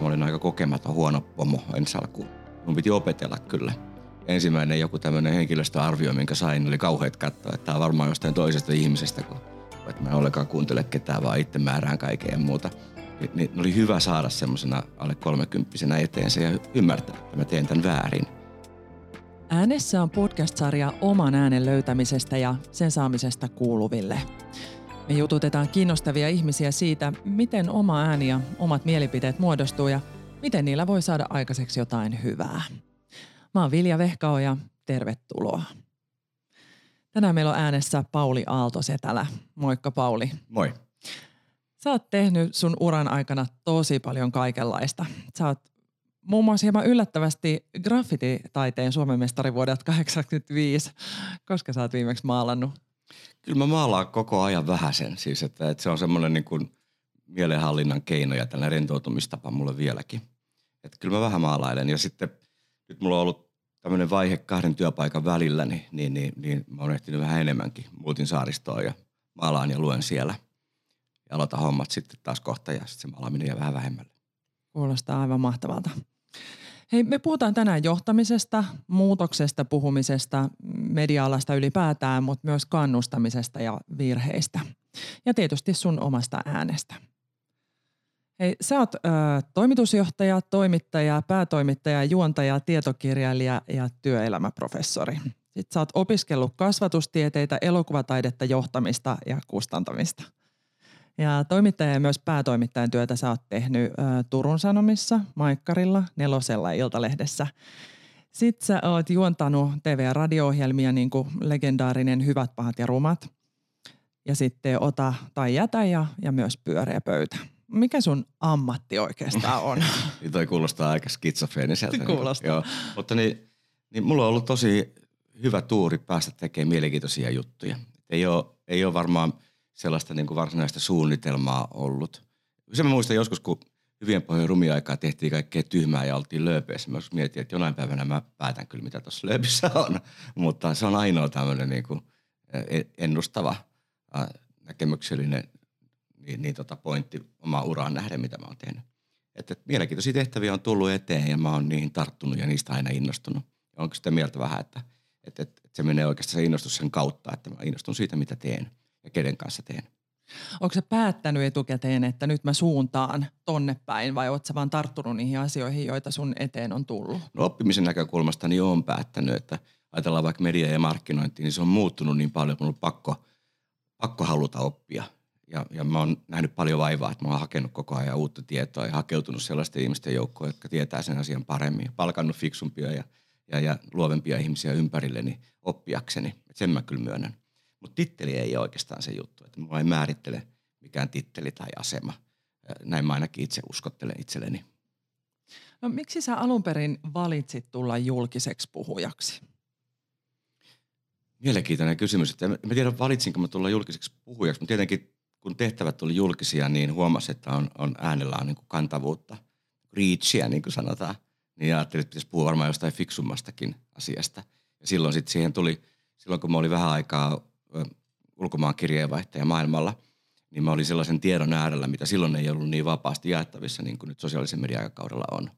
mä olin aika kokematon huono pomo ensi alkuun. Mun piti opetella kyllä. Ensimmäinen joku tämmöinen henkilöstöarvio, minkä sain, oli kauheat katsoa, että tämä on varmaan jostain toisesta ihmisestä, kun että mä en ollenkaan kuuntele ketään, vaan itse määrään kaikkea ja muuta. Niin oli hyvä saada semmoisena alle kolmekymppisenä eteensä ja ymmärtää, että mä teen tämän väärin. Äänessä on podcast-sarja oman äänen löytämisestä ja sen saamisesta kuuluville. Me jututetaan kiinnostavia ihmisiä siitä, miten oma ääni ja omat mielipiteet muodostuu ja miten niillä voi saada aikaiseksi jotain hyvää. Mä oon Vilja Vehkao ja tervetuloa. Tänään meillä on äänessä Pauli Aalto-Setälä. Moikka Pauli. Moi. Sä oot tehnyt sun uran aikana tosi paljon kaikenlaista. Sä oot muun muassa hieman yllättävästi graffititaiteen Suomen mestari vuodelta 1985. Koska sä oot viimeksi maalannut? Kyllä mä maalaan koko ajan vähäsen. Siis että, että se on semmoinen niin kuin mielenhallinnan keino ja tällainen rentoutumistapa mulle vieläkin. Että kyllä mä vähän maalailen ja sitten nyt mulla on ollut tämmöinen vaihe kahden työpaikan välillä, niin, niin, niin, niin mä oon ehtinyt vähän enemmänkin. Muutin saaristoon ja maalaan ja luen siellä. Ja aloitan hommat sitten taas kohta ja sitten se maalaaminen jää vähän vähemmälle. Kuulostaa aivan mahtavalta. Hei, me puhutaan tänään johtamisesta, muutoksesta, puhumisesta, media-alasta ylipäätään, mutta myös kannustamisesta ja virheistä. Ja tietysti sun omasta äänestä. Hei, sä oot ö, toimitusjohtaja, toimittaja, päätoimittaja, juontaja, tietokirjailija ja työelämäprofessori. Sitten sä oot opiskellut kasvatustieteitä, elokuvataidetta, johtamista ja kustantamista. Ja toimittaja ja myös päätoimittajan työtä sä oot tehnyt ö, Turun Sanomissa, Maikkarilla, Nelosella ja Iltalehdessä. Sitten sä oot juontanut TV- ja radio-ohjelmia niin kuin legendaarinen Hyvät, pahat ja rumat. Ja sitten Ota tai jätä ja, ja myös Pyöreä pöytä mikä sun ammatti oikeastaan on? niin toi kuulostaa aika skitsofreeniseltä. Kuulostaa. Joo, mutta niin, niin mulla on ollut tosi hyvä tuuri päästä tekemään mielenkiintoisia juttuja. Ei ole, ei ole varmaan sellaista niin kuin varsinaista suunnitelmaa ollut. Se mä muistan joskus, kun hyvien pohjojen rumiaikaa tehtiin kaikkea tyhmää ja oltiin lööpeissä. Mä mietin, että jonain päivänä mä päätän kyllä, mitä tuossa lööpissä on. Mutta se on ainoa tämmöinen niin kuin e-, ennustava näkemyksellinen niin, niin tota pointti omaan uraan nähden, mitä mä oon tehnyt. Että et mielenkiintoisia tehtäviä on tullut eteen ja mä oon niihin tarttunut ja niistä aina innostunut. Onko sitä mieltä vähän, että et, et, et se menee oikeastaan se innostus sen kautta, että mä innostun siitä, mitä teen ja kenen kanssa teen. Onko se päättänyt etukäteen, että nyt mä suuntaan tonne päin vai ootko vaan tarttunut niihin asioihin, joita sun eteen on tullut? No oppimisen näkökulmasta niin on päättänyt, että ajatellaan vaikka media ja markkinointi, niin se on muuttunut niin paljon, että on pakko, pakko haluta oppia – ja, ja mä oon nähnyt paljon vaivaa, että mä oon hakenut kkoko ajan uutta tietoa ja hakeutunut sellaisten ihmisten joukkoon, jotka tietää sen asian paremmin. Palkannut fiksumpia ja, ja, ja luovempia ihmisiä ympärilleni oppiakseni. Et sen mä kyllä myönnän. Mutta titteli ei ole oikeastaan se juttu. Että mua ei määrittele mikään titteli tai asema. Näin mä ainakin itse uskottelen itselleni. No miksi sä alun perin valitsit tulla julkiseksi puhujaksi? Mielenkiintoinen kysymys. Että en tiedä, valitsinko mä tulla julkiseksi puhujaksi, mutta tietenkin kun tehtävät tuli julkisia, niin huomasi, että on, on äänellä on niin kuin kantavuutta, reachia niin kuin sanotaan. Niin ajattelin, että pitäisi puhua varmaan jostain fiksummastakin asiasta. Ja silloin sitten siihen tuli, silloin kun mä olin vähän aikaa ulkomaan kirjeenvaihtaja maailmalla, niin mä olin sellaisen tiedon äärellä, mitä silloin ei ollut niin vapaasti jaettavissa, niin kuin nyt sosiaalisen median aikakaudella on.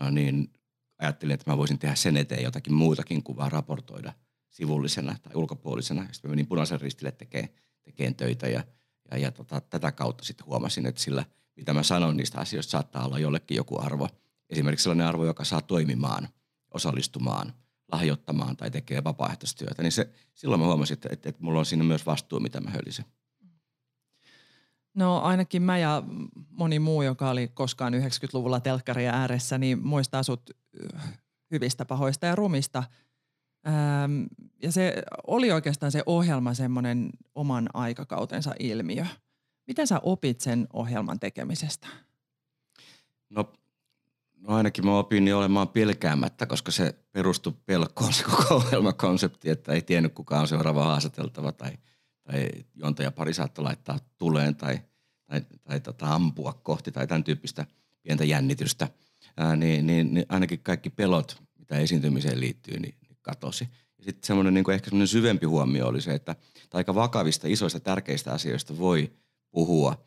No niin ajattelin, että mä voisin tehdä sen eteen jotakin muutakin kuin vaan raportoida sivullisena tai ulkopuolisena. Sitten mä menin punaisen ristille tekemään, tekemään töitä ja – ja, ja tota, tätä kautta sitten huomasin, että sillä, mitä mä sanon niistä asioista, saattaa olla jollekin joku arvo. Esimerkiksi sellainen arvo, joka saa toimimaan, osallistumaan, lahjoittamaan tai tekee vapaaehtoistyötä. Niin se, silloin mä huomasin, että, että, että mulla on siinä myös vastuu, mitä mä hölisen. No ainakin mä ja moni muu, joka oli koskaan 90-luvulla telkkaria ääressä, niin muistaa sut hyvistä, pahoista ja rumista – Ähm, ja se oli oikeastaan se ohjelma semmoinen oman aikakautensa ilmiö. Mitä sä opit sen ohjelman tekemisestä? No, no ainakin mä opin niin olemaan pelkäämättä, koska se perustui pelkoon se koko ohjelmakonsepti, että ei tiennyt kuka on seuraava haastateltava tai, tai juontaja pari saattoi laittaa tuleen tai, tai, tai tota, ampua kohti tai tämän tyyppistä pientä jännitystä. Ää, niin, niin, niin ainakin kaikki pelot, mitä esiintymiseen liittyy, niin katosi. Ja sitten semmoinen niin ehkä semmoinen syvempi huomio oli se, että aika vakavista, isoista, tärkeistä asioista voi puhua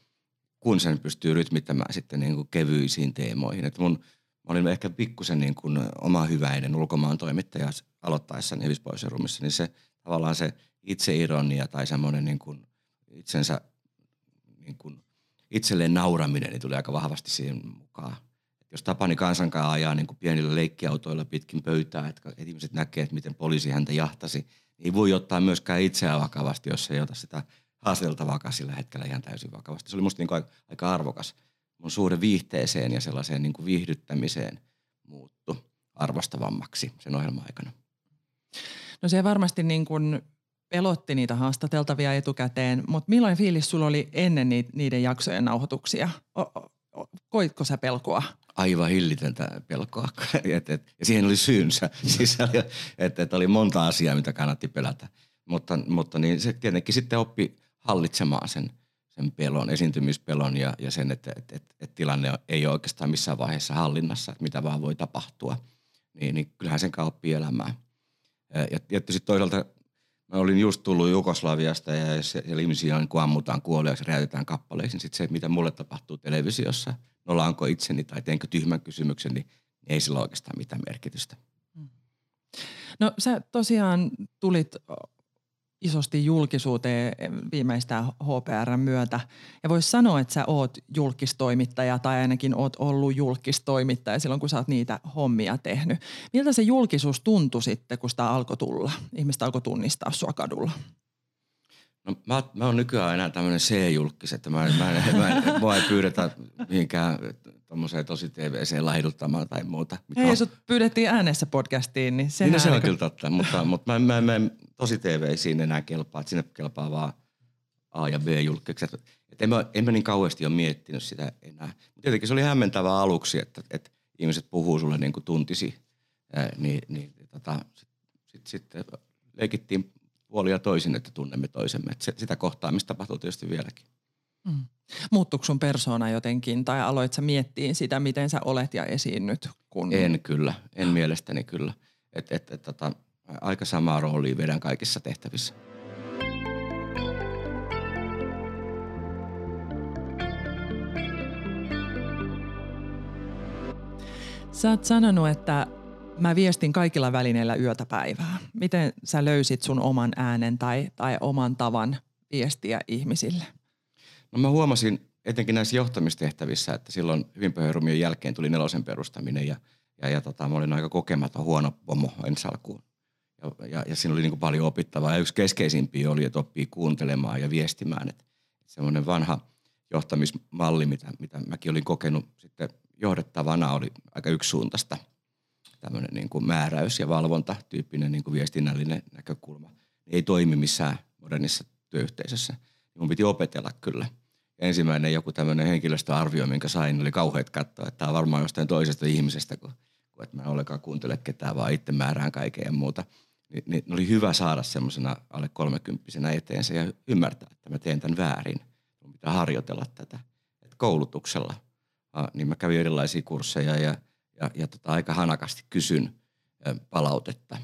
kun sen pystyy rytmittämään sitten niin kuin kevyisiin teemoihin. Et mun, mä olin ehkä pikkusen niin kuin oma hyväinen ulkomaan toimittaja aloittaessani Hyvispoiserumissa, niin se tavallaan se itseironia tai semmoinen niin kuin itsensä niin kuin itselleen nauraminen niin tuli aika vahvasti siihen mukaan. Et jos Tapani kansankaan ajaa niin kuin pienillä leikkiautoilla pitkin pöytää, että ihmiset näkee, että miten poliisi häntä jahtasi, niin ei voi ottaa myöskään itseään vakavasti, jos ei ota sitä haastateltavaa sillä hetkellä ihan täysin vakavasti. Se oli musta niin kuin aika arvokas. Mun suhde viihteeseen ja sellaiseen niin kuin viihdyttämiseen muuttu arvostavammaksi sen ohjelman aikana. No se varmasti niin kuin pelotti niitä haastateltavia etukäteen, mutta millainen fiilis sulla oli ennen niiden jaksojen nauhoituksia? koitko sä pelkoa? Aivan hillitöntä pelkoa. et, et, ja siihen oli syynsä. siis, että et oli monta asiaa, mitä kannatti pelätä. Mutta, mutta niin se tietenkin sitten oppi hallitsemaan sen, sen pelon, esiintymispelon ja, ja sen, että et, et, et tilanne ei ole oikeastaan missään vaiheessa hallinnassa, että mitä vaan voi tapahtua. Niin, niin kyllähän sen kanssa oppii elämään. Ja, ja tietysti toisaalta Mä olin just tullut Jugoslaviasta ja siellä ihmisiä niin ammutaan kuoliaksi, räjäytetään kappaleiksi. Niin sitten se, mitä mulle tapahtuu televisiossa, nolaanko itseni tai teenkö tyhmän kysymyksen, niin ei sillä oikeastaan mitään merkitystä. Mm. No sä tosiaan tulit isosti julkisuuteen viimeistään HPR myötä. Ja voisi sanoa, että sä oot julkistoimittaja tai ainakin oot ollut julkistoimittaja silloin, kun sä oot niitä hommia tehnyt. Miltä se julkisuus tuntui sitten, kun sitä alkoi tulla? Ihmistä alkoi tunnistaa sua kadulla. No mä, mä oon nykyään enää tämmöinen C-julkis, että mä, mä, mä, mä, mä, mä ei pyydetä mihinkään tuommoiseen tosi TVC lahduttamaan tai muuta. Hei, on... sut pyydettiin äänessä podcastiin, niin sehän... Niin no, se on kyllä totta, mutta, mutta mä, mä, mä, tosi TVCiin enää kelpaa, että sinne kelpaa vaan A- ja B-julkikset. Että en, mä, en mä niin kauheasti ole miettinyt sitä enää. Mutta tietenkin se oli hämmentävää aluksi, että, että ihmiset puhuu sulle niin kuin tuntisi. Ää, niin, niin tota, sitten sit, sit leikittiin puoli ja toisin, että tunnemme toisemme. Että se, sitä kohtaamista tapahtuu tietysti vieläkin. Mm. Muuttuiko sun persoona jotenkin tai aloit sä miettiin sitä, miten sä olet ja esiinnyt? Kun... En kyllä, en mielestäni kyllä. Et, et, et, tota, aika samaa roolia vedän kaikissa tehtävissä. Sä oot sanonut, että mä viestin kaikilla välineillä yötä päivää. Miten sä löysit sun oman äänen tai, tai oman tavan viestiä ihmisille? No mä huomasin etenkin näissä johtamistehtävissä, että silloin hyvin jälkeen tuli nelosen perustaminen ja, ja, ja tota, mä olin aika kokematon huono pomo ensi alkuun. Ja, ja, ja siinä oli niin kuin paljon opittavaa. Ja yksi keskeisimpiä oli, että oppii kuuntelemaan ja viestimään. Että semmoinen vanha johtamismalli, mitä, mitä mäkin olin kokenut sitten johdettavana, oli aika yksisuuntaista tämmöinen niin kuin määräys- ja valvontatyyppinen niin kuin viestinnällinen näkökulma. Ei toimi missään modernissa työyhteisössä. Mun piti opetella kyllä. Ensimmäinen joku tämmöinen henkilöstöarvio, minkä sain, oli kauheat katsoa, että tämä on varmaan jostain toisesta ihmisestä, kun, kun että mä en ollenkaan kuuntele ketään, vaan itse määrään kaiken ja muuta – niin, niin oli hyvä saada semmoisena alle kolmekymppisenä eteensä ja ymmärtää, että mä teen tämän väärin. Mun pitää harjoitella tätä. Et koulutuksella, niin mä kävin erilaisia kursseja ja, ja, ja tota, aika hanakasti kysyn palautetta,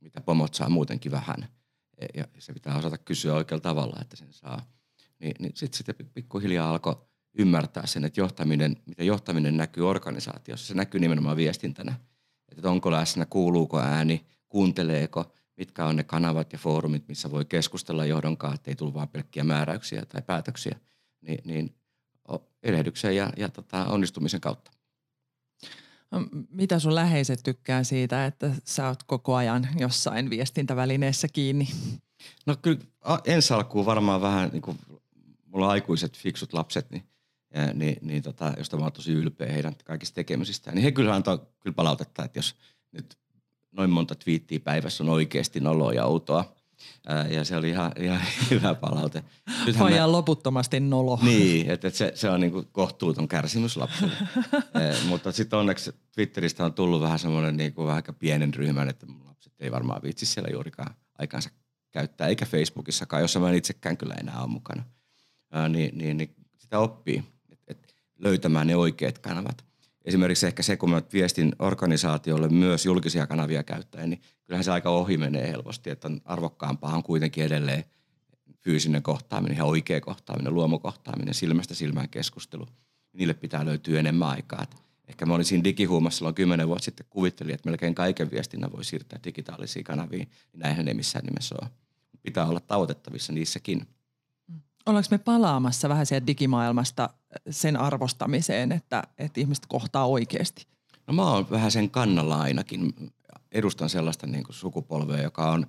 mitä pomot saa muutenkin vähän. E, ja se pitää osata kysyä oikealla tavalla, että sen saa. Niin, niin sitten sit pikkuhiljaa alkoi ymmärtää sen, että johtaminen, miten johtaminen näkyy organisaatiossa. Se näkyy nimenomaan viestintänä. Että onko läsnä, kuuluuko ääni, kuunteleeko, mitkä on ne kanavat ja foorumit, missä voi keskustella johdonkaan, ettei tule vain pelkkiä määräyksiä tai päätöksiä, niin, niin erehdyksen ja, ja tota, onnistumisen kautta. No, mitä sun läheiset tykkää siitä, että sä oot koko ajan jossain viestintävälineessä kiinni? No kyllä ensi alkuun varmaan vähän, niin kuin mulla on aikuiset fiksut lapset, niin, ja, niin, niin tota, josta mä oon tosi ylpeä heidän kaikista tekemisistään, niin he kyllä antaa kyllä palautetta, että jos nyt noin monta twiittiä päivässä on oikeasti noloa ja outoa. ja se oli ihan, ihan hyvä palaute. Nythän me, loputtomasti nolo. Niin, että, että se, se on niin kuin kohtuuton kärsimys lapselle. mutta sitten onneksi Twitteristä on tullut vähän semmoinen niin kuin vähän pienen ryhmän, että lapset ei varmaan viitsi siellä juurikaan aikansa käyttää, eikä Facebookissakaan, jossa mä en itsekään kyllä enää ole mukana. Ää, niin, niin, niin sitä oppii, että et löytämään ne oikeat kanavat esimerkiksi ehkä se, kun mä viestin organisaatiolle myös julkisia kanavia käyttäen, niin kyllähän se aika ohi menee helposti, että on arvokkaampaa on kuitenkin edelleen fyysinen kohtaaminen, ihan oikea kohtaaminen, luomukohtaaminen, silmästä silmään keskustelu. Niille pitää löytyä enemmän aikaa. Et ehkä mä olin siinä digihuumassa silloin kymmenen vuotta sitten, kuvittelin, että melkein kaiken viestinnän voi siirtää digitaalisiin kanaviin. Näinhän ei missään nimessä ole. Pitää olla tavoitettavissa niissäkin. Ollaanko me palaamassa vähän sieltä digimaailmasta sen arvostamiseen, että, että ihmiset kohtaa oikeasti? No mä oon vähän sen kannalla ainakin. Edustan sellaista niin kuin sukupolvea, joka on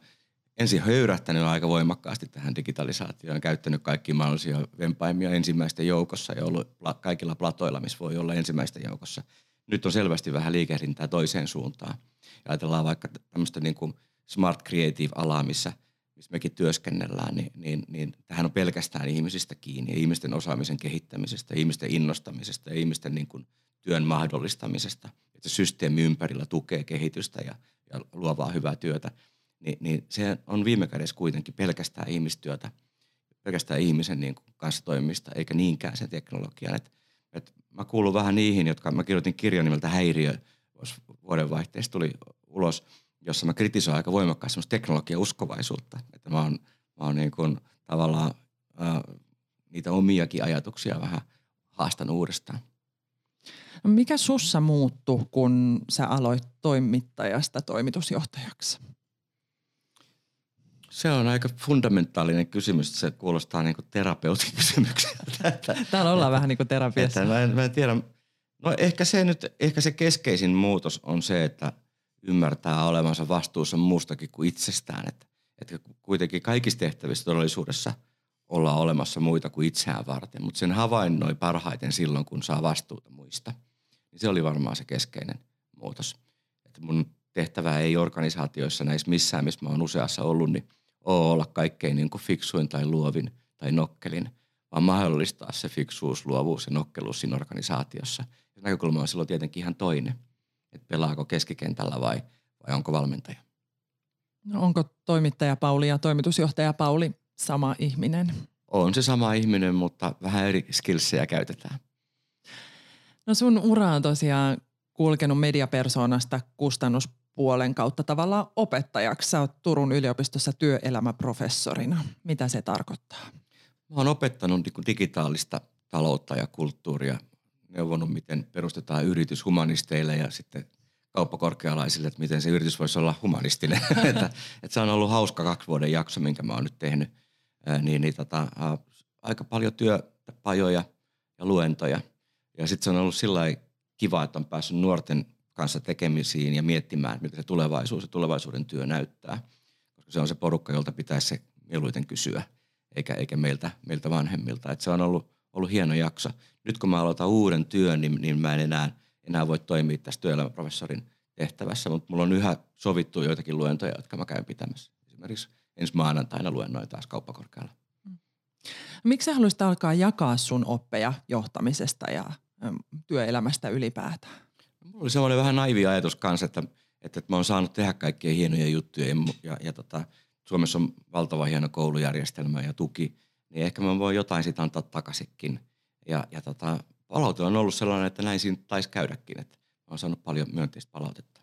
ensin höyrähtänyt aika voimakkaasti tähän digitalisaatioon, käyttänyt kaikki mahdollisia vempaimia ensimmäisten joukossa ja ollut kaikilla platoilla, missä voi olla ensimmäisten joukossa. Nyt on selvästi vähän liikehdintää toiseen suuntaan. Ja ajatellaan vaikka tämmöistä niin kuin smart creative-alaa, missä, missä mekin työskennellään, niin, niin, niin tähän on pelkästään ihmisistä kiinni ja ihmisten osaamisen kehittämisestä, ihmisten innostamisesta ja ihmisten niin kuin työn mahdollistamisesta. Että systeemi ympärillä tukee kehitystä ja, ja luovaa hyvää työtä. Ni, niin se on viime kädessä kuitenkin pelkästään ihmistyötä, pelkästään ihmisen niin kuin kanssa toimimista, eikä niinkään sen teknologian. Et, et mä kuulun vähän niihin, jotka mä kirjoitin kirjan nimeltä Häiriö, vuodenvaihteessa tuli ulos, jossa mä kritisoin aika voimakkaasti teknologia-uskovaisuutta. Että mä oon, mä oon niin kuin tavallaan ää, niitä omiakin ajatuksia vähän haastanut uudestaan. No mikä sussa muuttui, kun sä aloit toimittajasta toimitusjohtajaksi? Se on aika fundamentaalinen kysymys. Se kuulostaa niin terapeutin kysymykseltä. Täällä ollaan vähän niin kuin terapiassa. Että mä, en, mä en tiedä. No ehkä se nyt, ehkä se keskeisin muutos on se, että ymmärtää olevansa vastuussa muustakin kuin itsestään. Että, että kuitenkin kaikissa tehtävissä todellisuudessa ollaan olemassa muita kuin itseään varten, mutta sen havainnoi parhaiten silloin, kun saa vastuuta muista – niin se oli varmaan se keskeinen muutos. Että mun tehtävä ei organisaatioissa näissä missään, missä mä oon useassa ollut, niin ole olla kaikkein niin kuin fiksuin tai luovin tai nokkelin, vaan mahdollistaa se fiksuus, luovuus ja nokkeluus siinä organisaatiossa. Ja näkökulma on silloin tietenkin ihan toinen, että pelaako keskikentällä vai, vai onko valmentaja. No onko toimittaja Pauli ja toimitusjohtaja Pauli sama ihminen? On se sama ihminen, mutta vähän eri skillsejä käytetään. No sun ura on tosiaan kulkenut mediapersoonasta kustannuspuolen kautta tavallaan opettajaksi. Sä oot Turun yliopistossa työelämäprofessorina. Mitä se tarkoittaa? Mä oon opettanut digitaalista taloutta ja kulttuuria, neuvonut miten perustetaan yritys humanisteille ja sitten kauppakorkealaisille, että miten se yritys voisi olla humanistinen. että, että se on ollut hauska kaksi vuoden jakso, minkä mä oon nyt tehnyt. Ää, niin, niin tota, ää, aika paljon työpajoja ja luentoja – ja sitten se on ollut sillä kiva, että on päässyt nuorten kanssa tekemisiin ja miettimään, mitä se tulevaisuus ja tulevaisuuden työ näyttää. Koska se on se porukka, jolta pitäisi se mieluiten kysyä, eikä, eikä meiltä, meiltä vanhemmilta. Et se on ollut, ollut hieno jakso. Nyt kun mä aloitan uuden työn, niin, niin mä en enää, enää voi toimia tässä työelämäprofessorin tehtävässä, mutta mulla on yhä sovittu joitakin luentoja, jotka mä käyn pitämässä. Esimerkiksi ensi maanantaina luennoin taas kauppakorkealla. Miksi sä haluaisit alkaa jakaa sun oppeja johtamisesta ja työelämästä ylipäätään? Mulla oli semmoinen vähän naivi ajatus kanssa, että, että, että mä oon saanut tehdä kaikkia hienoja juttuja ja, ja, ja tota, Suomessa on valtava hieno koulujärjestelmä ja tuki, niin ehkä mä voin jotain siitä antaa takaisinkin. Ja, ja tota, palaute on ollut sellainen, että näin siinä taisi käydäkin, että oon saanut paljon myönteistä palautetta.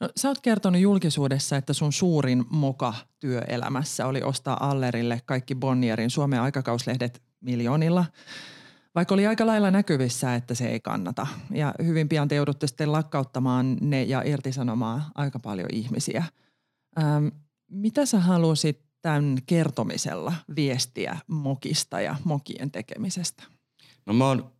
No, sä oot kertonut julkisuudessa, että sun suurin moka työelämässä oli ostaa Allerille kaikki Bonnierin Suomen aikakauslehdet miljoonilla. Vaikka oli aika lailla näkyvissä, että se ei kannata. Ja hyvin pian te joudutte sitten lakkauttamaan ne ja irtisanomaan aika paljon ihmisiä. Ähm, mitä sä halusit tämän kertomisella viestiä mokista ja mokien tekemisestä? No mä oon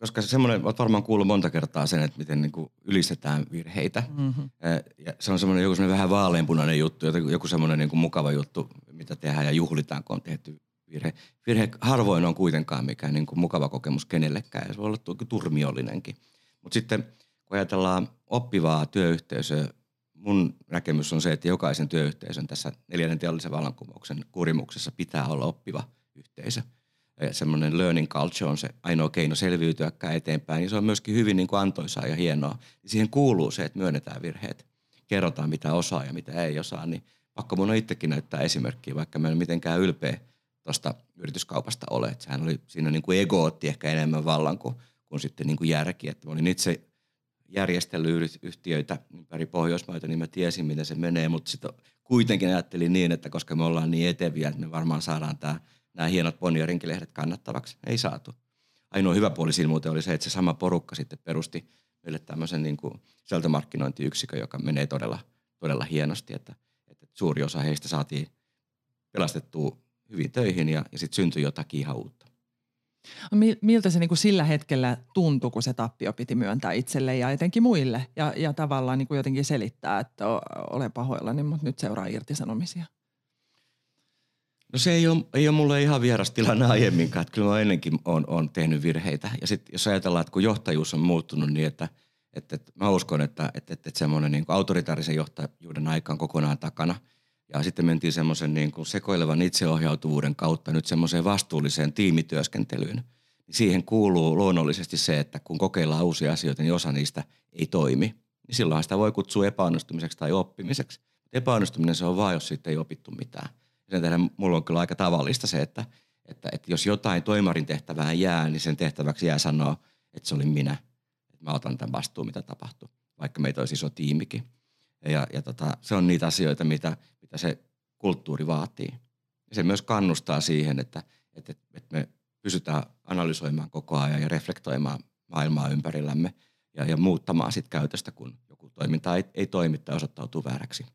koska semmoinen, olet varmaan kuullut monta kertaa sen, että miten niin kuin ylistetään virheitä. Mm-hmm. Ja se on semmoinen joku semmoinen vähän vaaleanpunainen juttu, joku semmoinen niin kuin mukava juttu, mitä tehdään ja juhlitaan, kun on tehty virhe. Virhe harvoin on kuitenkaan mikään niin kuin mukava kokemus kenellekään ja se voi olla turmiollinenkin. Mutta sitten kun ajatellaan oppivaa työyhteisöä, mun näkemys on se, että jokaisen työyhteisön tässä neljännen teollisen vallankumouksen kurimuksessa pitää olla oppiva yhteisö – semmoinen learning culture on se ainoa keino selviytyäkään eteenpäin, niin se on myöskin hyvin niin kuin antoisaa ja hienoa. Ja siihen kuuluu se, että myönnetään virheet, kerrotaan mitä osaa ja mitä ei osaa, niin pakko mun on itsekin näyttää esimerkkiä, vaikka mä en mitenkään ylpeä tuosta yrityskaupasta ole. Että sehän oli, siinä niin kuin ego otti ehkä enemmän vallan kuin, kuin sitten niin kuin järki. Että mä olin itse järjestellyt yhtiöitä ympäri Pohjoismaita, niin mä tiesin, miten se menee, mutta sitten kuitenkin ajattelin niin, että koska me ollaan niin eteviä, että me varmaan saadaan tämä, nämä hienot Bonnierinkin-lehdet kannattavaksi. Ei saatu. Ainoa hyvä puoli siinä muuten oli se, että se sama porukka sitten perusti meille tämmöisen niin kuin sisältömarkkinointiyksikön, joka menee todella, todella hienosti, että, että suuri osa heistä saatiin pelastettua hyvin töihin ja, ja sitten syntyi jotakin ihan uutta. Miltä se niin kuin sillä hetkellä tuntui, kun se tappio piti myöntää itselle ja etenkin muille ja, ja tavallaan niin kuin jotenkin selittää, että olen pahoillani, mutta nyt seuraa irtisanomisia? No se ei ole, ei ole mulle ihan vieras tilanne aiemminkaan, että kyllä mä ennenkin olen, olen tehnyt virheitä. Ja sitten jos ajatellaan, että kun johtajuus on muuttunut niin, että, että, että mä uskon, että, että, että, että semmoinen niin autoritaarisen johtajuuden aika on kokonaan takana – ja sitten mentiin semmoisen niin kuin sekoilevan itseohjautuvuuden kautta nyt semmoiseen vastuulliseen tiimityöskentelyyn. Siihen kuuluu luonnollisesti se, että kun kokeillaan uusia asioita, niin osa niistä ei toimi. Niin silloin sitä voi kutsua epäonnistumiseksi tai oppimiseksi. Epäonnistuminen se on vaan, jos siitä ei opittu mitään. Sen tähden mulla on kyllä aika tavallista se, että, että, että jos jotain toimarin tehtävään jää, niin sen tehtäväksi jää sanoa, että se oli minä. Että mä otan tämän vastuun, mitä tapahtuu, vaikka meitä olisi iso tiimikin. Ja, ja tota, se on niitä asioita, mitä, mitä se kulttuuri vaatii. Ja se myös kannustaa siihen, että, että, että me pysytään analysoimaan koko ajan ja reflektoimaan maailmaa ympärillämme ja, ja muuttamaan sit käytöstä, kun joku toiminta ei, ei toimi tai osoittautuu vääräksi.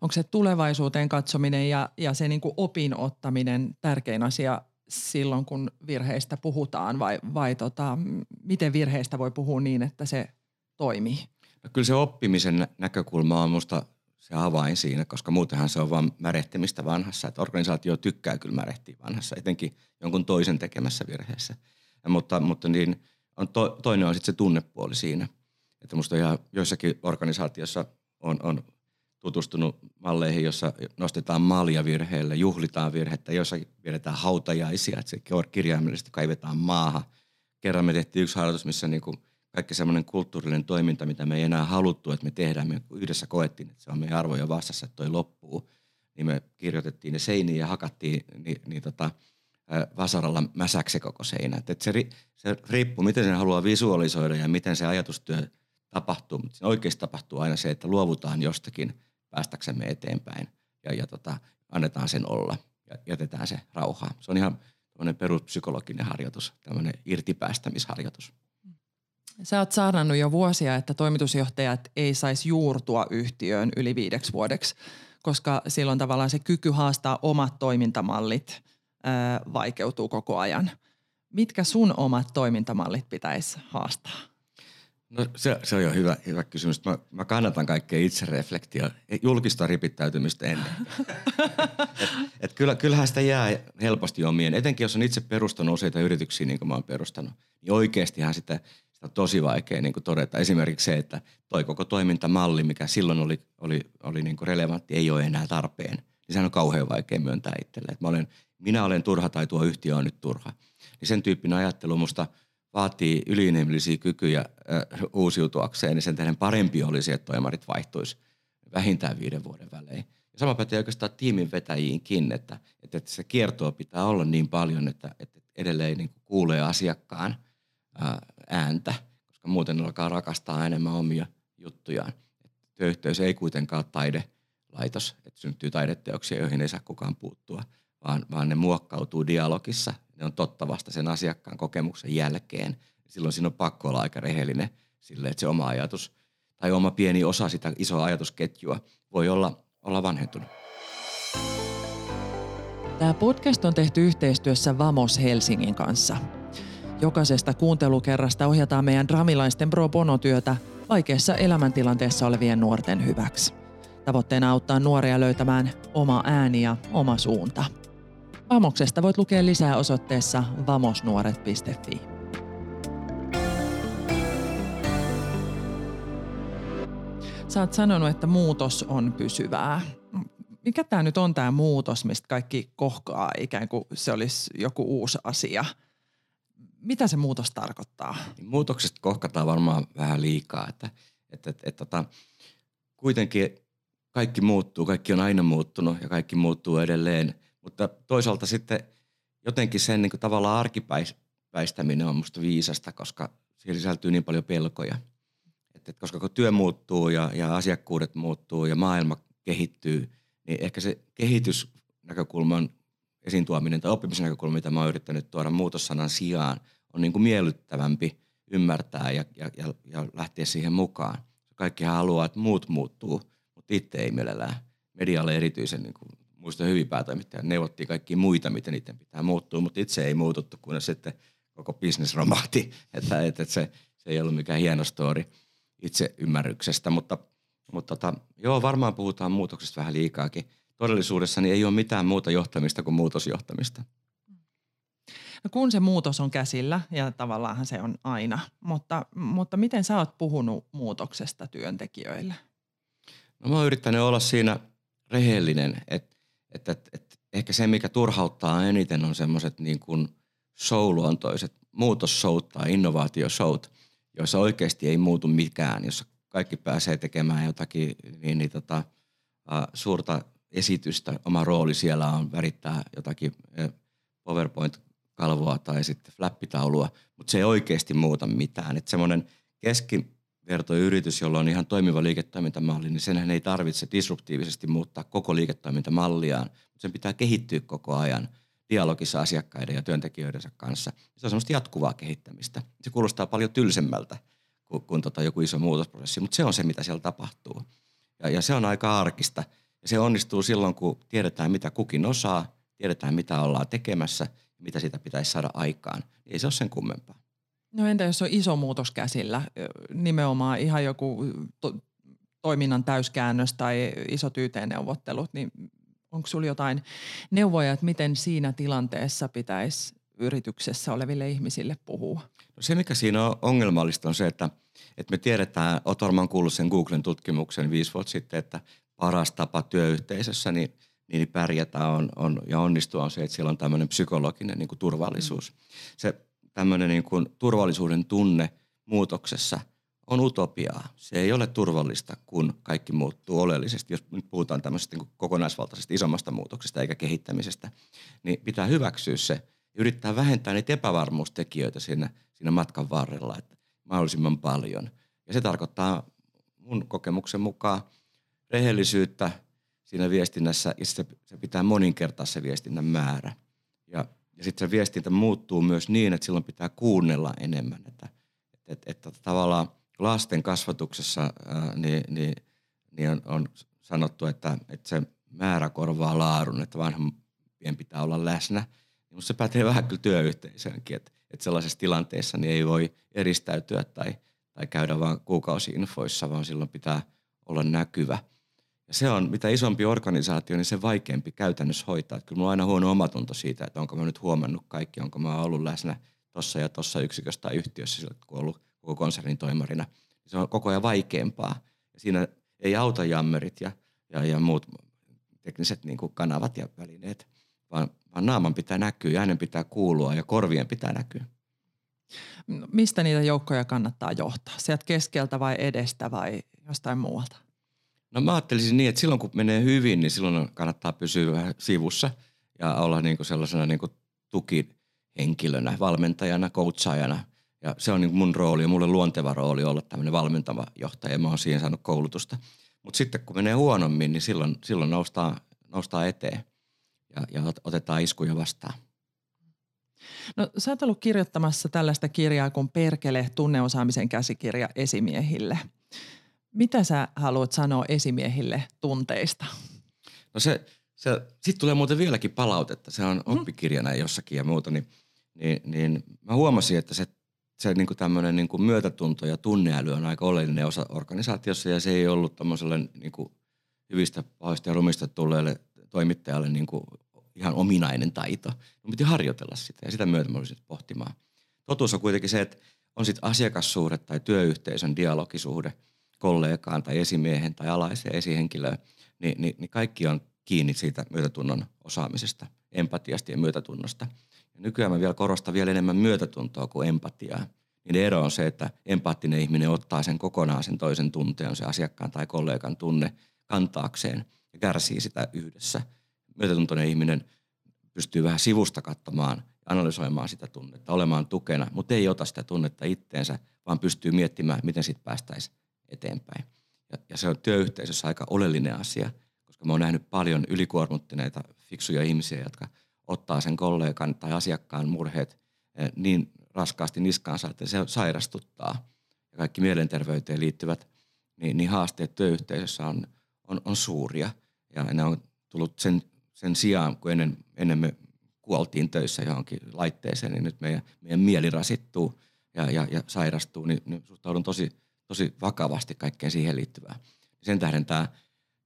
Onko se tulevaisuuteen katsominen ja, ja se niin opin ottaminen tärkein asia silloin, kun virheistä puhutaan vai, vai tota, miten virheistä voi puhua niin, että se toimii? No kyllä se oppimisen näkökulma on minusta se avain siinä, koska muutenhan se on vain märehtimistä vanhassa. Että organisaatio tykkää kyllä märehtiä vanhassa, etenkin jonkun toisen tekemässä virheessä. Ja, mutta mutta niin, on to, toinen on sitten se tunnepuoli siinä. Että minusta ihan joissakin organisaatiossa on, on tutustunut malleihin, jossa nostetaan malja virheelle, juhlitaan virhettä, jossakin vietetään hautajaisia, että se kirjaimellisesti kaivetaan maahan. Kerran me tehtiin yksi harjoitus, missä niin kuin – kaikki semmoinen kulttuurinen toiminta, mitä me ei enää haluttu, että me tehdään. Me yhdessä koettiin, että se on meidän arvoja vastassa, että toi loppuu. Niin me kirjoitettiin ne seiniin ja hakattiin niin, niin tota, vasaralla mäsäksi koko seinä. Et se, se riippuu, miten sen haluaa visualisoida ja miten se ajatustyö tapahtuu. Mutta oikeasti tapahtuu aina se, että luovutaan jostakin päästäksemme eteenpäin ja, ja tota, annetaan sen olla ja jätetään se rauhaa. Se on ihan peruspsykologinen harjoitus, tämmöinen irtipäästämisharjoitus. Sä oot saarnannut jo vuosia, että toimitusjohtajat ei saisi juurtua yhtiöön yli viideksi vuodeksi, koska silloin tavallaan se kyky haastaa omat toimintamallit ää, vaikeutuu koko ajan. Mitkä sun omat toimintamallit pitäisi haastaa? No se, se on jo hyvä, hyvä kysymys. Mä, mä kannatan kaikkea itsereflektia, julkista ripittäytymistä ennen. et, et kyllä, kyllähän sitä jää helposti omien, etenkin jos on itse perustanut useita yrityksiä niin kuin mä oon perustanut. Niin oikeastihan sitä on tosi vaikea niin kuin todeta. Esimerkiksi se, että toi koko toimintamalli, mikä silloin oli, oli, oli niin kuin relevantti, ei ole enää tarpeen. Niin sehän on kauhean vaikea myöntää itselle. Että mä olen, minä olen turha tai tuo yhtiö on nyt turha. Niin sen tyyppinen ajattelu musta vaatii yliinhimillisiä kykyjä äh, uusiutuakseen, niin sen tähden parempi olisi, että toimarit vaihtuisi vähintään viiden vuoden välein. Ja sama pätee oikeastaan tiimin vetäjiinkin, että, että se kiertoa pitää olla niin paljon, että, että edelleen niin kuulee asiakkaan – ääntä, koska muuten alkaa rakastaa enemmän omia juttujaan. Työyhteys ei kuitenkaan ole taidelaitos, että syntyy taideteoksia, joihin ei saa kukaan puuttua, vaan, vaan ne muokkautuu dialogissa. Ne on totta vasta sen asiakkaan kokemuksen jälkeen. Silloin siinä on pakko olla aika rehellinen sille, että se oma ajatus tai oma pieni osa sitä isoa ajatusketjua voi olla, olla vanhentunut. Tämä podcast on tehty yhteistyössä Vamos Helsingin kanssa – Jokaisesta kuuntelukerrasta ohjataan meidän dramilaisten pro bono-työtä vaikeassa elämäntilanteessa olevien nuorten hyväksi. Tavoitteena auttaa nuoria löytämään oma ääni ja oma suunta. Vamoksesta voit lukea lisää osoitteessa vamosnuoret.fi. Sä oot sanonut, että muutos on pysyvää. Mikä tämä nyt on tämä muutos, mistä kaikki kohkaa ikään kuin se olisi joku uusi asia – mitä se muutos tarkoittaa? Muutoksesta kohkataan varmaan vähän liikaa, että, että, että, että että kuitenkin kaikki muuttuu, kaikki on aina muuttunut ja kaikki muuttuu edelleen, mutta toisaalta sitten jotenkin sen niin kuin tavallaan arkipäistäminen on musta viisasta, koska siihen sisältyy niin paljon pelkoja. Että, että koska kun työ muuttuu ja, ja asiakkuudet muuttuu ja maailma kehittyy, niin ehkä se kehitysnäkökulman esiin tuominen tai oppimisen näkökulma, mitä mä oon yrittänyt tuoda muutossanan sijaan, on niin kuin miellyttävämpi ymmärtää ja, ja, ja, ja lähteä siihen mukaan. Kaikki haluaa, että muut muuttuu, mutta itse ei mielellään. Medialle erityisen, niin kuin, muistan hyvin päätoimittaja, neuvottiin kaikki muita, miten niiden pitää muuttua, mutta itse ei muututtu, kunnes sitten koko bisnes romahti. Että, että, että se, se ei ollut mikään hieno story itse ymmärryksestä, mutta, mutta tota, joo, varmaan puhutaan muutoksesta vähän liikaakin. Todellisuudessa niin ei ole mitään muuta johtamista kuin muutosjohtamista. No kun se muutos on käsillä, ja tavallaan se on aina, mutta, mutta miten sä oot puhunut muutoksesta työntekijöille? No mä oon yrittänyt olla siinä rehellinen, että et, et, et ehkä se, mikä turhauttaa eniten on semmoiset niin kuin show-luontoiset muutosshout tai innovaatioshowt, joissa oikeasti ei muutu mikään, jossa kaikki pääsee tekemään jotakin niin, niin tota, suurta esitystä. Oma rooli siellä on värittää jotakin PowerPoint-kalvoa tai sitten flappitaulua, mutta se ei oikeasti muuta mitään. Että semmoinen keskivertoyritys, jolla on ihan toimiva liiketoimintamalli, niin senhän ei tarvitse disruptiivisesti muuttaa koko liiketoimintamalliaan, mutta sen pitää kehittyä koko ajan dialogissa asiakkaiden ja työntekijöidensä kanssa. Se on semmoista jatkuvaa kehittämistä. Se kuulostaa paljon tylsemmältä kuin, kuin tota joku iso muutosprosessi, mutta se on se, mitä siellä tapahtuu. Ja, ja se on aika arkista – se onnistuu silloin, kun tiedetään, mitä kukin osaa, tiedetään, mitä ollaan tekemässä ja mitä sitä pitäisi saada aikaan. Ei se ole sen kummempaa. No entä jos on iso muutos käsillä, nimenomaan ihan joku to- toiminnan täyskäännös tai isot YT-neuvottelut, niin onko sinulla jotain neuvoja, että miten siinä tilanteessa pitäisi yrityksessä oleville ihmisille puhua? No se, mikä siinä on ongelmallista, on se, että, että me tiedetään, olet varmaan kuullut sen Googlen tutkimuksen viisi vuotta sitten, että paras tapa työyhteisössä niin, niin pärjätä on, on, ja onnistua on se, että siellä on tämmöinen psykologinen niin kuin turvallisuus. Mm. Se tämmöinen niin kuin turvallisuuden tunne muutoksessa on utopiaa. Se ei ole turvallista, kun kaikki muuttuu oleellisesti. Jos nyt puhutaan tämmöisestä niin kokonaisvaltaisesta isommasta muutoksesta eikä kehittämisestä, niin pitää hyväksyä se. Yrittää vähentää niitä epävarmuustekijöitä siinä, siinä matkan varrella, että mahdollisimman paljon. Ja se tarkoittaa mun kokemuksen mukaan – rehellisyyttä siinä viestinnässä ja se, se pitää moninkertaa se viestinnän määrä. Ja, ja sitten se viestintä muuttuu myös niin, että silloin pitää kuunnella enemmän. Että, että, että tavallaan lasten kasvatuksessa ää, niin, niin, niin on, on sanottu, että, että se määrä korvaa laadun, että vanhempien pitää olla läsnä. Mutta se pätee vähän kyllä työyhteisöönkin, että, että sellaisessa tilanteessa niin ei voi eristäytyä tai, tai käydä vain kuukausi-infoissa, vaan silloin pitää olla näkyvä – se on, mitä isompi organisaatio, niin se vaikeampi käytännössä hoitaa. Että kyllä mulla on aina huono omatunto siitä, että onko mä nyt huomannut kaikki, onko mä ollut läsnä tuossa ja tuossa yksikössä tai yhtiössä, kun ollut koko konsernin toimarina. Se on koko ajan vaikeampaa. Ja siinä ei auta jammerit ja, ja, ja muut tekniset niin kuin kanavat ja välineet, vaan, vaan naaman pitää näkyä, äänen pitää kuulua ja korvien pitää näkyä. No, mistä niitä joukkoja kannattaa johtaa? Sieltä keskeltä vai edestä vai jostain muualta? No mä ajattelisin niin, että silloin kun menee hyvin, niin silloin kannattaa pysyä vähän sivussa ja olla niin kuin sellaisena niin kuin tukihenkilönä, valmentajana, coachaajana. Ja se on niin kuin mun rooli ja mulle luonteva rooli olla tämmöinen valmentava johtaja ja mä oon siihen saanut koulutusta. Mutta sitten kun menee huonommin, niin silloin, silloin noustaan, noustaan eteen ja, ja otetaan iskuja vastaan. No sä oot ollut kirjoittamassa tällaista kirjaa kuin Perkele, tunneosaamisen käsikirja esimiehille – mitä sä haluat sanoa esimiehille tunteista? No se, se sitten tulee muuten vieläkin palautetta. Se on mhm. oppikirjana jossakin ja muuta. Niin, niin, niin mä huomasin, että se, se niin tämmöinen niin myötätunto ja tunneäly on aika oleellinen osa organisaatiossa ja se ei ollut tämmöiselle niin hyvistä, pahoista ja rumista tulleelle toimittajalle niin kuin ihan ominainen taito. Mun piti harjoitella sitä ja sitä myötä mä olisin pohtimaan. Totuus on kuitenkin se, että on sitten asiakassuhde tai työyhteisön dialogisuhde – kollegaan tai esimiehen tai alaiseen esihenkilöön, niin, niin, niin kaikki on kiinni siitä myötätunnon osaamisesta, empatiasta ja myötätunnosta. Ja nykyään mä vielä korostan vielä enemmän myötätuntoa kuin empatiaa. Niin ero on se, että empaattinen ihminen ottaa sen kokonaan sen toisen tunteen, se asiakkaan tai kollegan tunne kantaakseen ja kärsii sitä yhdessä. Myötätuntoinen ihminen pystyy vähän sivusta katsomaan, analysoimaan sitä tunnetta, olemaan tukena, mutta ei ota sitä tunnetta itteensä, vaan pystyy miettimään, miten siitä päästäisiin eteenpäin. Ja, ja se on työyhteisössä aika oleellinen asia, koska mä oon nähnyt paljon ylikuormuttuneita fiksuja ihmisiä, jotka ottaa sen kollegan tai asiakkaan murheet eh, niin raskaasti niskaansa, että se sairastuttaa. Ja kaikki mielenterveyteen liittyvät niin, niin haasteet työyhteisössä on, on, on suuria. Ja ne on tullut sen, sen sijaan, kun ennen, ennen me kuoltiin töissä johonkin laitteeseen, niin nyt meidän, meidän mieli rasittuu ja, ja, ja sairastuu, niin, niin suhtaudun tosi, tosi vakavasti kaikkeen siihen liittyvää. Sen tähden tämä,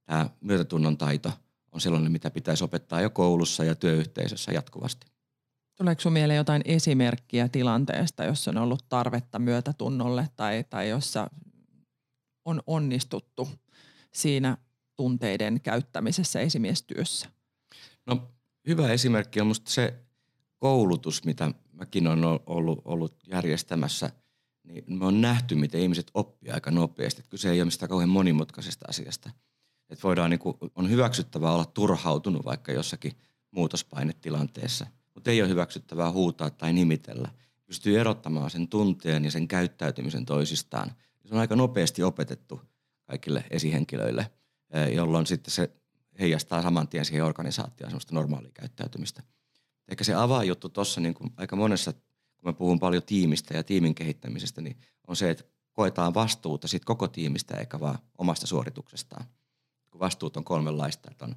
tämä myötätunnon taito on sellainen, mitä pitäisi opettaa jo koulussa ja työyhteisössä jatkuvasti. Tuleeko sinulle mieleen jotain esimerkkiä tilanteesta, jossa on ollut tarvetta myötätunnolle tai, tai jossa on onnistuttu siinä tunteiden käyttämisessä esimiestyössä? No hyvä esimerkki on minusta se koulutus, mitä mäkin olen ollut, ollut järjestämässä. Niin me on nähty, miten ihmiset oppii aika nopeasti. Että kyse ei ole mistään kauhean monimutkaisesta asiasta. Että voidaan, niin kuin, on hyväksyttävää olla turhautunut vaikka jossakin muutospainet-tilanteessa, mutta ei ole hyväksyttävää huutaa tai nimitellä. Pystyy erottamaan sen tunteen ja sen käyttäytymisen toisistaan. Se on aika nopeasti opetettu kaikille esihenkilöille, jolloin sitten se heijastaa saman tien siihen organisaatioon semmoista normaalia käyttäytymistä. Ehkä se avaajuttu tuossa niin aika monessa, kun mä puhun paljon tiimistä ja tiimin kehittämisestä, niin on se, että koetaan vastuuta siitä koko tiimistä eikä vaan omasta suorituksestaan. Kun vastuut on kolmenlaista, että on,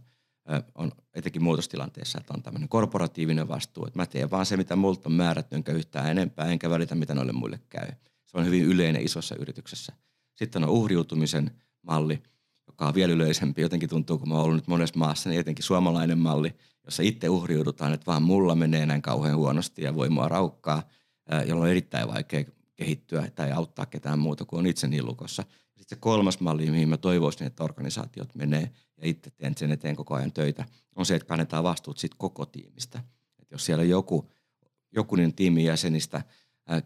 on etenkin muutostilanteessa, että on tämmöinen korporatiivinen vastuu, että mä teen vaan se, mitä multa on määrätty, enkä yhtään enempää, enkä välitä, mitä noille muille käy. Se on hyvin yleinen isossa yrityksessä. Sitten on uhriutumisen malli, joka vielä yleisempi. Jotenkin tuntuu, kun mä oon ollut nyt monessa maassa, niin etenkin suomalainen malli, jossa itse uhriudutaan, että vaan mulla menee näin kauhean huonosti ja voi mua raukkaa, jolloin on erittäin vaikea kehittyä tai auttaa ketään muuta kuin on itse niin lukossa. Sitten se kolmas malli, mihin mä toivoisin, että organisaatiot menee ja itse teen sen eteen koko ajan töitä, on se, että kannetaan vastuut siitä koko tiimistä. Et jos siellä joku, joku niin tiimin jäsenistä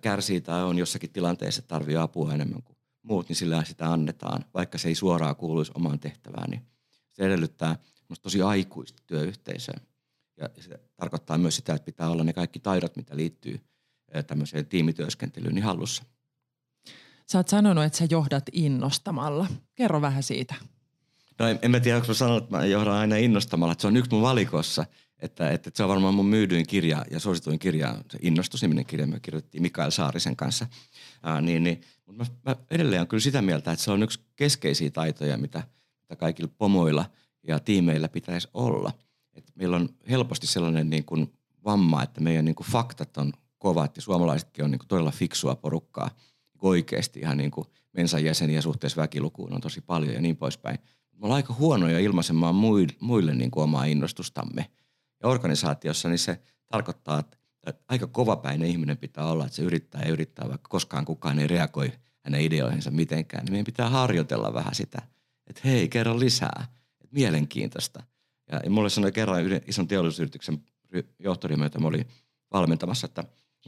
kärsii tai on jossakin tilanteessa, tarvii apua enemmän kuin muut, niin sillä sitä annetaan, vaikka se ei suoraan kuuluisi omaan tehtävään, niin se edellyttää tosi aikuista työyhteisöä. Ja se tarkoittaa myös sitä, että pitää olla ne kaikki taidot, mitä liittyy tämmöiseen tiimityöskentelyyn, niin hallussa. Sä oot sanonut, että sä johdat innostamalla. Kerro vähän siitä. No en, en mä tiedä, onko mä sanonut, että mä johdan aina innostamalla. Että se on yksi mun valikossa. Että, että se on varmaan mun myydyin kirja ja suosituin kirja, se Innostusniminen kirja, me kirjoitettiin Mikael Saarisen kanssa. Ää, niin, niin, mä, mä edelleen on kyllä sitä mieltä, että se on yksi keskeisiä taitoja, mitä, mitä kaikilla pomoilla ja tiimeillä pitäisi olla. Et meillä on helposti sellainen niin kuin vamma, että meidän niin kuin faktat on kovat ja suomalaisetkin on niin kuin todella fiksua porukkaa oikeasti ihan niin kuin mensan jäseniä suhteessa väkilukuun on tosi paljon ja niin poispäin. Me ollaan aika huonoja ilmaisemaan muille, muille niin kuin omaa innostustamme. Ja organisaatiossa niin se tarkoittaa, että aika kovapäinen ihminen pitää olla, että se yrittää ja yrittää, vaikka koskaan kukaan ei reagoi hänen ideoihinsa mitenkään. Niin meidän pitää harjoitella vähän sitä, että hei, kerro lisää, että mielenkiintoista. Ja, mulle sanoi kerran yhden ison teollisuusyrityksen johtoryhmä, jota mä olin valmentamassa, että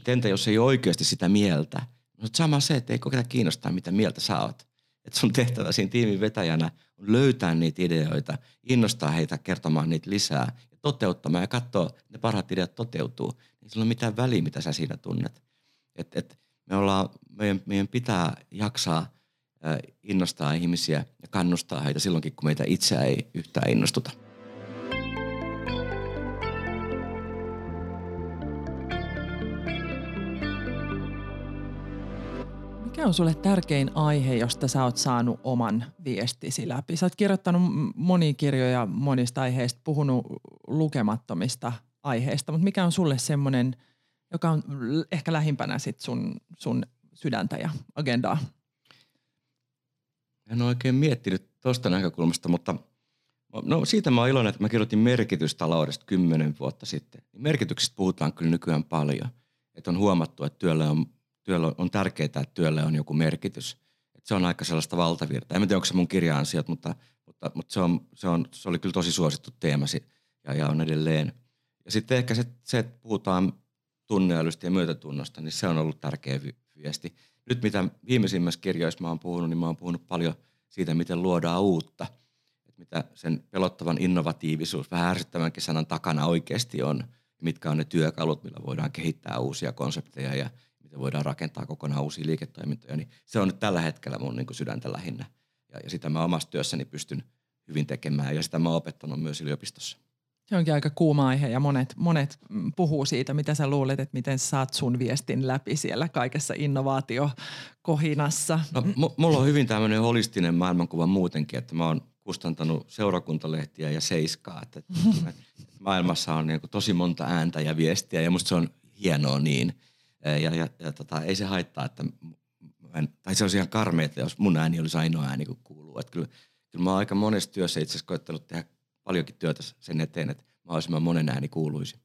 entä jos ei ole oikeasti sitä mieltä, No sama se, että ei koketa kiinnostaa, mitä mieltä sä oot. Että sun tehtävä siinä tiimin vetäjänä on löytää niitä ideoita, innostaa heitä kertomaan niitä lisää toteuttamaan ja katsoa, että ne parhaat ideat toteutuu. Niin sillä on mitään väliä, mitä sä siinä tunnet. Et, et me ollaan, meidän, meidän pitää jaksaa innostaa ihmisiä ja kannustaa heitä silloinkin, kun meitä itseä ei yhtään innostuta. On sulle tärkein aihe, josta sä oot saanut oman viestisi läpi? Sä oot kirjoittanut monia kirjoja monista aiheista, puhunut lukemattomista aiheista, mutta mikä on sulle semmoinen, joka on ehkä lähimpänä sit sun, sun sydäntä ja agendaa? En ole oikein miettinyt tuosta näkökulmasta, mutta no siitä mä oon iloinen, että mä kirjoitin merkitystaloudesta kymmenen vuotta sitten. Merkityksistä puhutaan kyllä nykyään paljon. Että on huomattu, että työllä on työllä on tärkeää, että työllä on joku merkitys. Et se on aika sellaista valtavirtaa. En tiedä, onko se mun kirja-ansiot, mutta, mutta, mutta se, on, se, on, se, oli kyllä tosi suosittu teemasi ja, ja on edelleen. Ja sitten ehkä se, se että puhutaan tunneälystä ja myötätunnosta, niin se on ollut tärkeä viesti. Nyt mitä viimeisimmässä kirjoissa mä oon puhunut, niin mä oon puhunut paljon siitä, miten luodaan uutta. Että mitä sen pelottavan innovatiivisuus, vähän ärsyttävänkin sanan takana oikeasti on. Mitkä on ne työkalut, millä voidaan kehittää uusia konsepteja ja miten voidaan rakentaa kokonaan uusia liiketoimintoja, niin se on nyt tällä hetkellä mun niin kuin sydäntä lähinnä. Ja, ja sitä mä omassa työssäni pystyn hyvin tekemään ja sitä mä oon opettanut myös yliopistossa. Se onkin aika kuuma aihe ja monet, monet puhuu siitä, mitä sä luulet, että miten saat sun viestin läpi siellä kaikessa innovaatiokohinassa. No, m- mulla on hyvin tämmöinen holistinen maailmankuva muutenkin, että mä oon kustantanut seurakuntalehtiä ja seiskaa. Että, että maailmassa on niin tosi monta ääntä ja viestiä ja musta se on hienoa niin. Ja, ja, ja tota, ei se haittaa, että en, tai se olisi ihan karmeita, jos mun ääni olisi ainoa ääni, kun kuuluu. Että kyllä, kyllä mä oon aika monessa työssä itse asiassa koettanut tehdä paljonkin työtä sen eteen, että mahdollisimman monen ääni kuuluisi.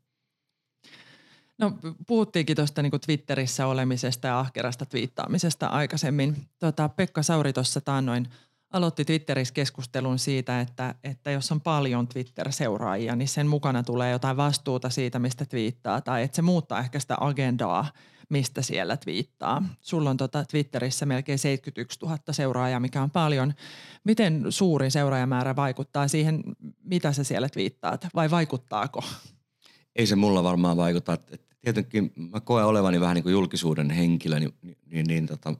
No puhuttiinkin tuosta niin Twitterissä olemisesta ja ahkerasta twiittaamisesta aikaisemmin. Tota, Pekka Sauri tuossa taannoin aloitti Twitterissä keskustelun siitä, että, että jos on paljon Twitter-seuraajia, niin sen mukana tulee jotain vastuuta siitä, mistä twiittaa, tai että se muuttaa ehkä sitä agendaa, mistä siellä twiittaa. Sulla on tota Twitterissä melkein 71 000 seuraajaa, mikä on paljon. Miten suuri seuraajamäärä vaikuttaa siihen, mitä sä siellä twiittaat, vai vaikuttaako? Ei se mulla varmaan vaikuta. Tietenkin mä koen olevani vähän niin kuin julkisuuden henkilö, niin, niin, niin, tota,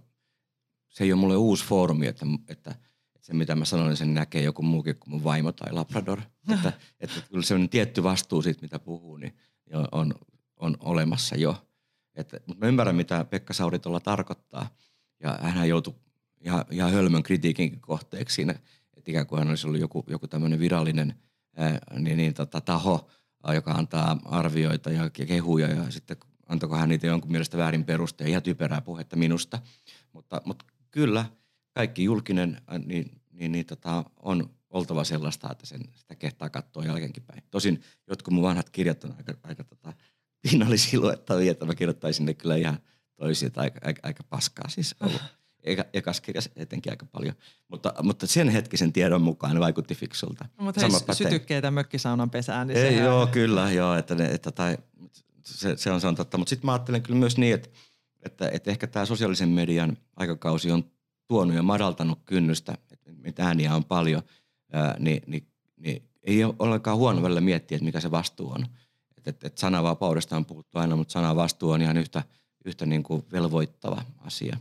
se ei ole mulle uusi foorumi, että, että – se, mitä mä sanoin, niin sen näkee joku muukin kuin mun vaimo tai labrador. että, että kyllä sellainen tietty vastuu siitä, mitä puhuu, niin on, on olemassa jo. Että, mutta mä ymmärrän, mitä Pekka Sauri tuolla tarkoittaa. Ja hän joutui ihan, ihan hölmön kritiikin kohteeksi siinä, että ikään kuin hän olisi ollut joku, joku tämmöinen virallinen ää, niin, niin, tota, taho, joka antaa arvioita ja kehuja ja sitten antoiko hän niitä jonkun mielestä väärin perusteen, ihan typerää puhetta minusta. Mutta, mutta kyllä – kaikki julkinen äh, niin, niin, niin tota, on oltava sellaista, että sen, sitä kehtaa katsoa jälkeenkin päin. Tosin jotkut mun vanhat kirjat on aika, aika tota, pinnallisia luettavia, että mä kirjoittaisin ne kyllä ihan toisia, aika, aika, aika paskaa siis ollut. Eka, ekas kirjas etenkin aika paljon. Mutta, mutta sen hetkisen tiedon mukaan ne vaikutti fiksulta. No, mutta hei, sytykkeitä mökkisaunan pesään. Niin Ei, joo, kyllä, joo, että, ne, että tai, se, se, on, se on totta. Mutta sitten mä ajattelen kyllä myös niin, että, että, että ehkä tämä sosiaalisen median aikakausi on tuonut ja madaltanut kynnystä, että ääniä on paljon, ää, niin, niin, niin ei ole ollenkaan huono välillä miettiä, että mikä se vastuu on. Että et, et sananvapaudesta on puhuttu aina, mutta sananvastuu on ihan yhtä, yhtä niin kuin velvoittava asia.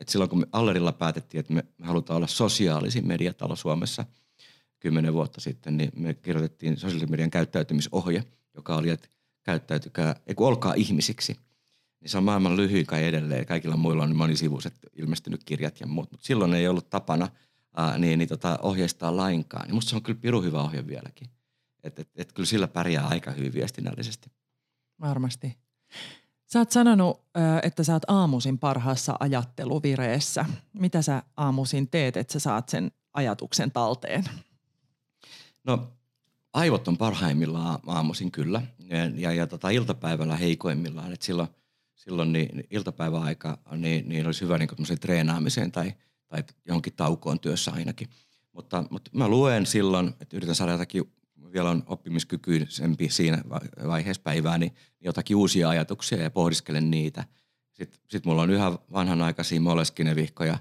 Et silloin kun me Allerilla päätettiin, että me halutaan olla sosiaalisin mediatalo Suomessa kymmenen vuotta sitten, niin me kirjoitettiin sosiaalisen median käyttäytymisohje, joka oli, että käyttäytykää, ei olkaa ihmisiksi – niin se on maailman lyhyin kai edelleen. Kaikilla muilla on monisivuiset ilmestynyt kirjat ja muut, mutta silloin ei ollut tapana ää, niin, niin tota, ohjeistaa lainkaan. Niin musta se on kyllä piru hyvä ohje vieläkin. Että et, et kyllä sillä pärjää aika hyvin viestinnällisesti. Varmasti. Sä oot sanonut, että sä oot aamuisin parhaassa ajatteluvireessä. Mitä sä aamuisin teet, että sä saat sen ajatuksen talteen? No aivot on parhaimmillaan aamuisin kyllä ja, ja, ja tota, iltapäivällä heikoimmillaan. Et silloin silloin niin iltapäiväaika niin, niin olisi hyvä niin treenaamiseen tai, tai johonkin taukoon työssä ainakin. Mutta, mutta mä luen silloin, että yritän saada jotakin, vielä on oppimiskykyisempi siinä vaiheessa päivää, niin jotakin uusia ajatuksia ja pohdiskelen niitä. Sitten sit mulla on yhä vanhanaikaisia moleskinevihkoja,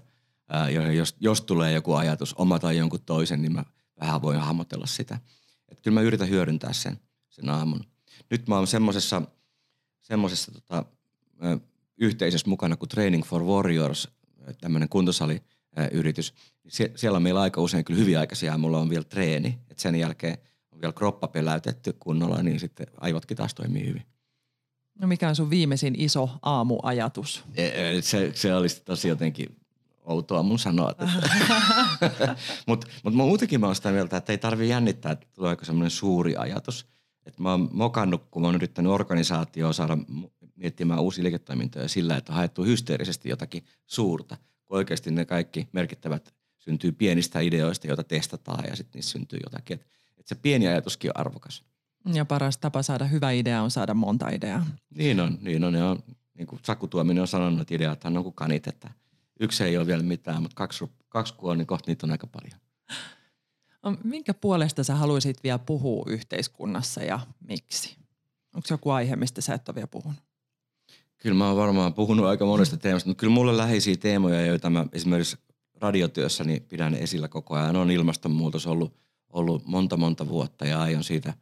jos, jos tulee joku ajatus, oma tai jonkun toisen, niin mä vähän voin hahmotella sitä. Että kyllä mä yritän hyödyntää sen, sen aamun. Nyt mä oon semmoisessa semmosessa tota, yhteisössä mukana kuin Training for Warriors, tämmöinen kuntosaliyritys. Sie- siellä on meillä aika usein kyllä hyviä aikaisia, mulla on vielä treeni. Et sen jälkeen on vielä kroppa peläytetty kunnolla, niin sitten aivotkin taas toimii hyvin. No mikä on sun viimeisin iso aamuajatus? E, e, se, se olisi tosi jotenkin outoa mun sanoa. Mutta mut muutenkin mä oon sitä mieltä, että ei tarvi jännittää, että tuleeko semmoinen suuri ajatus. Et mä oon mokannut, kun mä oon yrittänyt organisaatioon saada miettimään uusia liiketoimintoja sillä, että on haettu hysteerisesti jotakin suurta, kun oikeasti ne kaikki merkittävät syntyy pienistä ideoista, joita testataan ja sitten niissä syntyy jotakin. Että et se pieni ajatuskin on arvokas. Ja paras tapa saada hyvä idea on saada monta ideaa. Niin on, niin on. Ja on niin kuin Saku Tuominen on sanonut, että ideat on kuin kanit, että yksi ei ole vielä mitään, mutta kaksi, kaksi kun on, niin kohta niitä on aika paljon. Minkä puolesta sä haluaisit vielä puhua yhteiskunnassa ja miksi? Onko joku aihe, mistä sä et ole vielä puhunut? Kyllä mä oon varmaan puhunut aika monesta teemasta, mutta kyllä mulle läheisiä teemoja, joita mä esimerkiksi radiotyössäni pidän esillä koko ajan, on ilmastonmuutos ollut, ollut monta monta vuotta ja aion siitä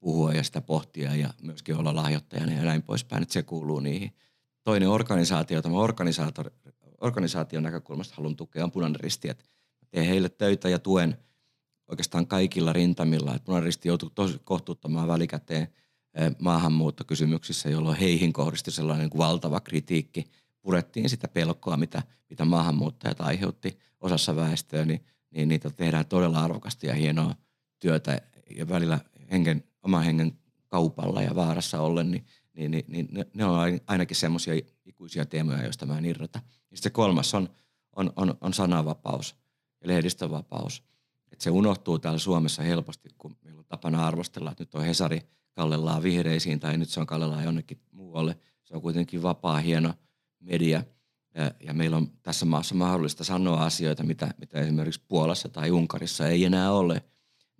puhua ja sitä pohtia ja myöskin olla lahjoittajana ja näin poispäin, että se kuuluu niihin. Toinen organisaatio, jota mä organisaation näkökulmasta haluan tukea, on Punainen Risti, että teen heille töitä ja tuen, oikeastaan kaikilla rintamilla. Että punaristi joutui tosi kohtuuttomaan välikäteen maahanmuuttokysymyksissä, jolloin heihin kohdistui sellainen niin valtava kritiikki. Purettiin sitä pelkoa, mitä, mitä maahanmuuttajat aiheutti osassa väestöä, niin, niin niitä tehdään todella arvokasta ja hienoa työtä ja välillä hengen, oman hengen kaupalla ja vaarassa ollen, niin, niin, niin, niin ne, ne on ainakin semmoisia ikuisia teemoja, joista mä en irrota. Ja sitten kolmas on, on, on, on sananvapaus ja lehdistövapaus. Että se unohtuu täällä Suomessa helposti, kun meillä on tapana arvostella, että nyt on Hesari kallellaan vihreisiin tai nyt se on kallellaan jonnekin muualle. Se on kuitenkin vapaa, hieno media ja, ja meillä on tässä maassa mahdollista sanoa asioita, mitä, mitä esimerkiksi Puolassa tai Unkarissa ei enää ole.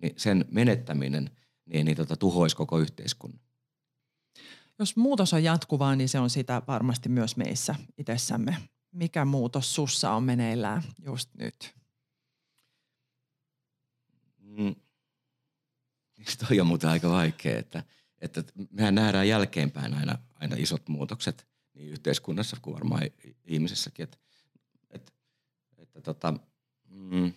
Niin sen menettäminen niin, niin tota, tuhoisi koko yhteiskunnan. Jos muutos on jatkuvaa, niin se on sitä varmasti myös meissä itsessämme. Mikä muutos sussa on meneillään just nyt? Mm. Toi on muuten aika vaikea, että, että mehän nähdään jälkeenpäin aina, aina isot muutokset niin yhteiskunnassa kuin varmaan ihmisessäkin. Että, että, että tota, mm,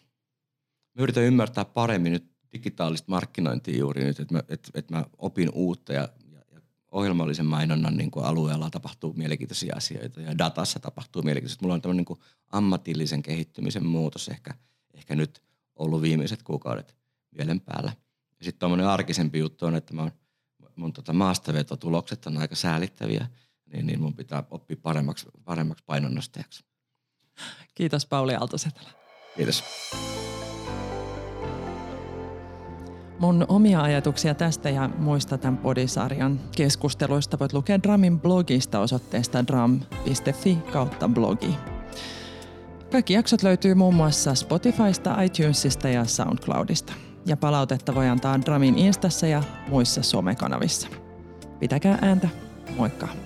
mä yritän ymmärtää paremmin nyt digitaalista markkinointia juuri nyt, että mä, että, että mä opin uutta ja, ja, ja ohjelmallisen mainonnan niin kuin alueella tapahtuu mielenkiintoisia asioita ja datassa tapahtuu mielenkiintoisia. Mulla on tämmöinen niin kuin ammatillisen kehittymisen muutos ehkä, ehkä nyt ollut viimeiset kuukaudet mielen päällä. Sitten tuommoinen arkisempi juttu on, että mä, mun tota maastavetotulokset on aika säälittäviä, niin, niin mun pitää oppia paremmaksi, paremmaksi painonnostajaksi. Kiitos Pauli Aaltosetälä. Kiitos. Mun omia ajatuksia tästä ja muista tämän podisarjan keskusteluista voit lukea Dramin blogista osoitteesta dram.fi kautta blogi. Kaikki jaksot löytyy muun muassa Spotifysta, iTunesista ja SoundCloudista. Ja palautetta voi antaa Dramin Instassa ja muissa somekanavissa. Pitäkää ääntä. Moikka!